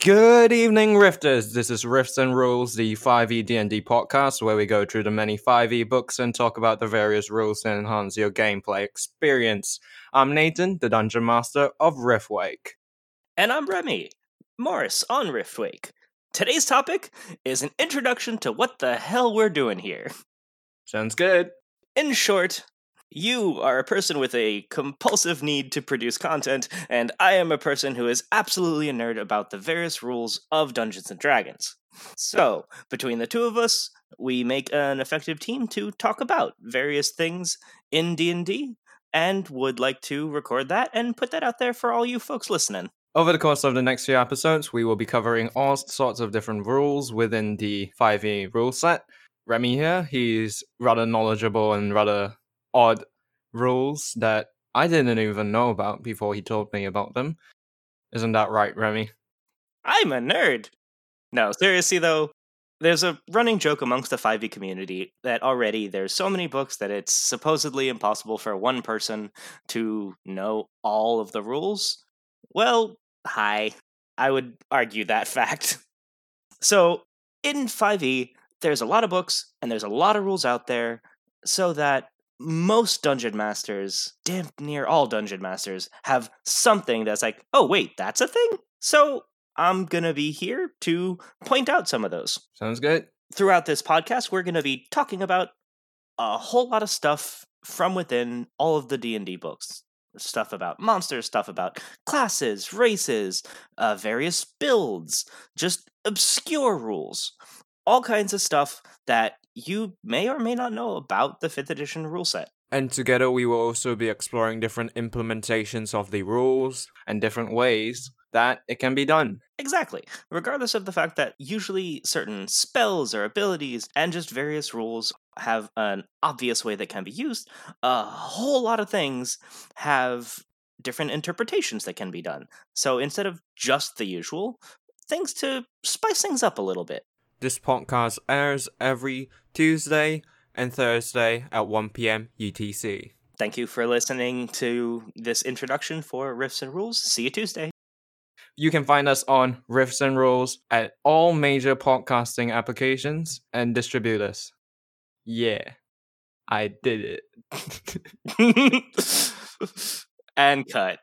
Good evening, Rifters. This is Rifts and Rules, the 5e D&D podcast where we go through the many 5e books and talk about the various rules that enhance your gameplay experience. I'm Nathan, the Dungeon Master of Riftwake. And I'm Remy, Morris on Riftwake. Today's topic is an introduction to what the hell we're doing here. Sounds good. In short, you are a person with a compulsive need to produce content, and I am a person who is absolutely a nerd about the various rules of Dungeons and Dragons. So, between the two of us, we make an effective team to talk about various things in D&D and would like to record that and put that out there for all you folks listening. Over the course of the next few episodes, we will be covering all sorts of different rules within the 5e rule set. Remy here, he's rather knowledgeable and rather odd rules that I didn't even know about before he told me about them. Isn't that right, Remy? I'm a nerd. No, seriously though, there's a running joke amongst the 5e community that already there's so many books that it's supposedly impossible for one person to know all of the rules. Well, hi. I would argue that fact. So, in 5e, there's a lot of books and there's a lot of rules out there so that most dungeon masters, damn near all dungeon masters, have something that's like, oh, wait, that's a thing? So I'm going to be here to point out some of those. Sounds good. Throughout this podcast, we're going to be talking about a whole lot of stuff from within all of the D&D books. Stuff about monsters, stuff about classes, races, uh, various builds, just obscure rules all kinds of stuff that you may or may not know about the 5th edition rule set. And together we will also be exploring different implementations of the rules and different ways that it can be done. Exactly. Regardless of the fact that usually certain spells or abilities and just various rules have an obvious way that can be used, a whole lot of things have different interpretations that can be done. So instead of just the usual, things to spice things up a little bit. This podcast airs every Tuesday and Thursday at 1 p.m. UTC. Thank you for listening to this introduction for Rifts and Rules. See you Tuesday. You can find us on Rifts and Rules at all major podcasting applications and distributors. Yeah, I did it. and cut.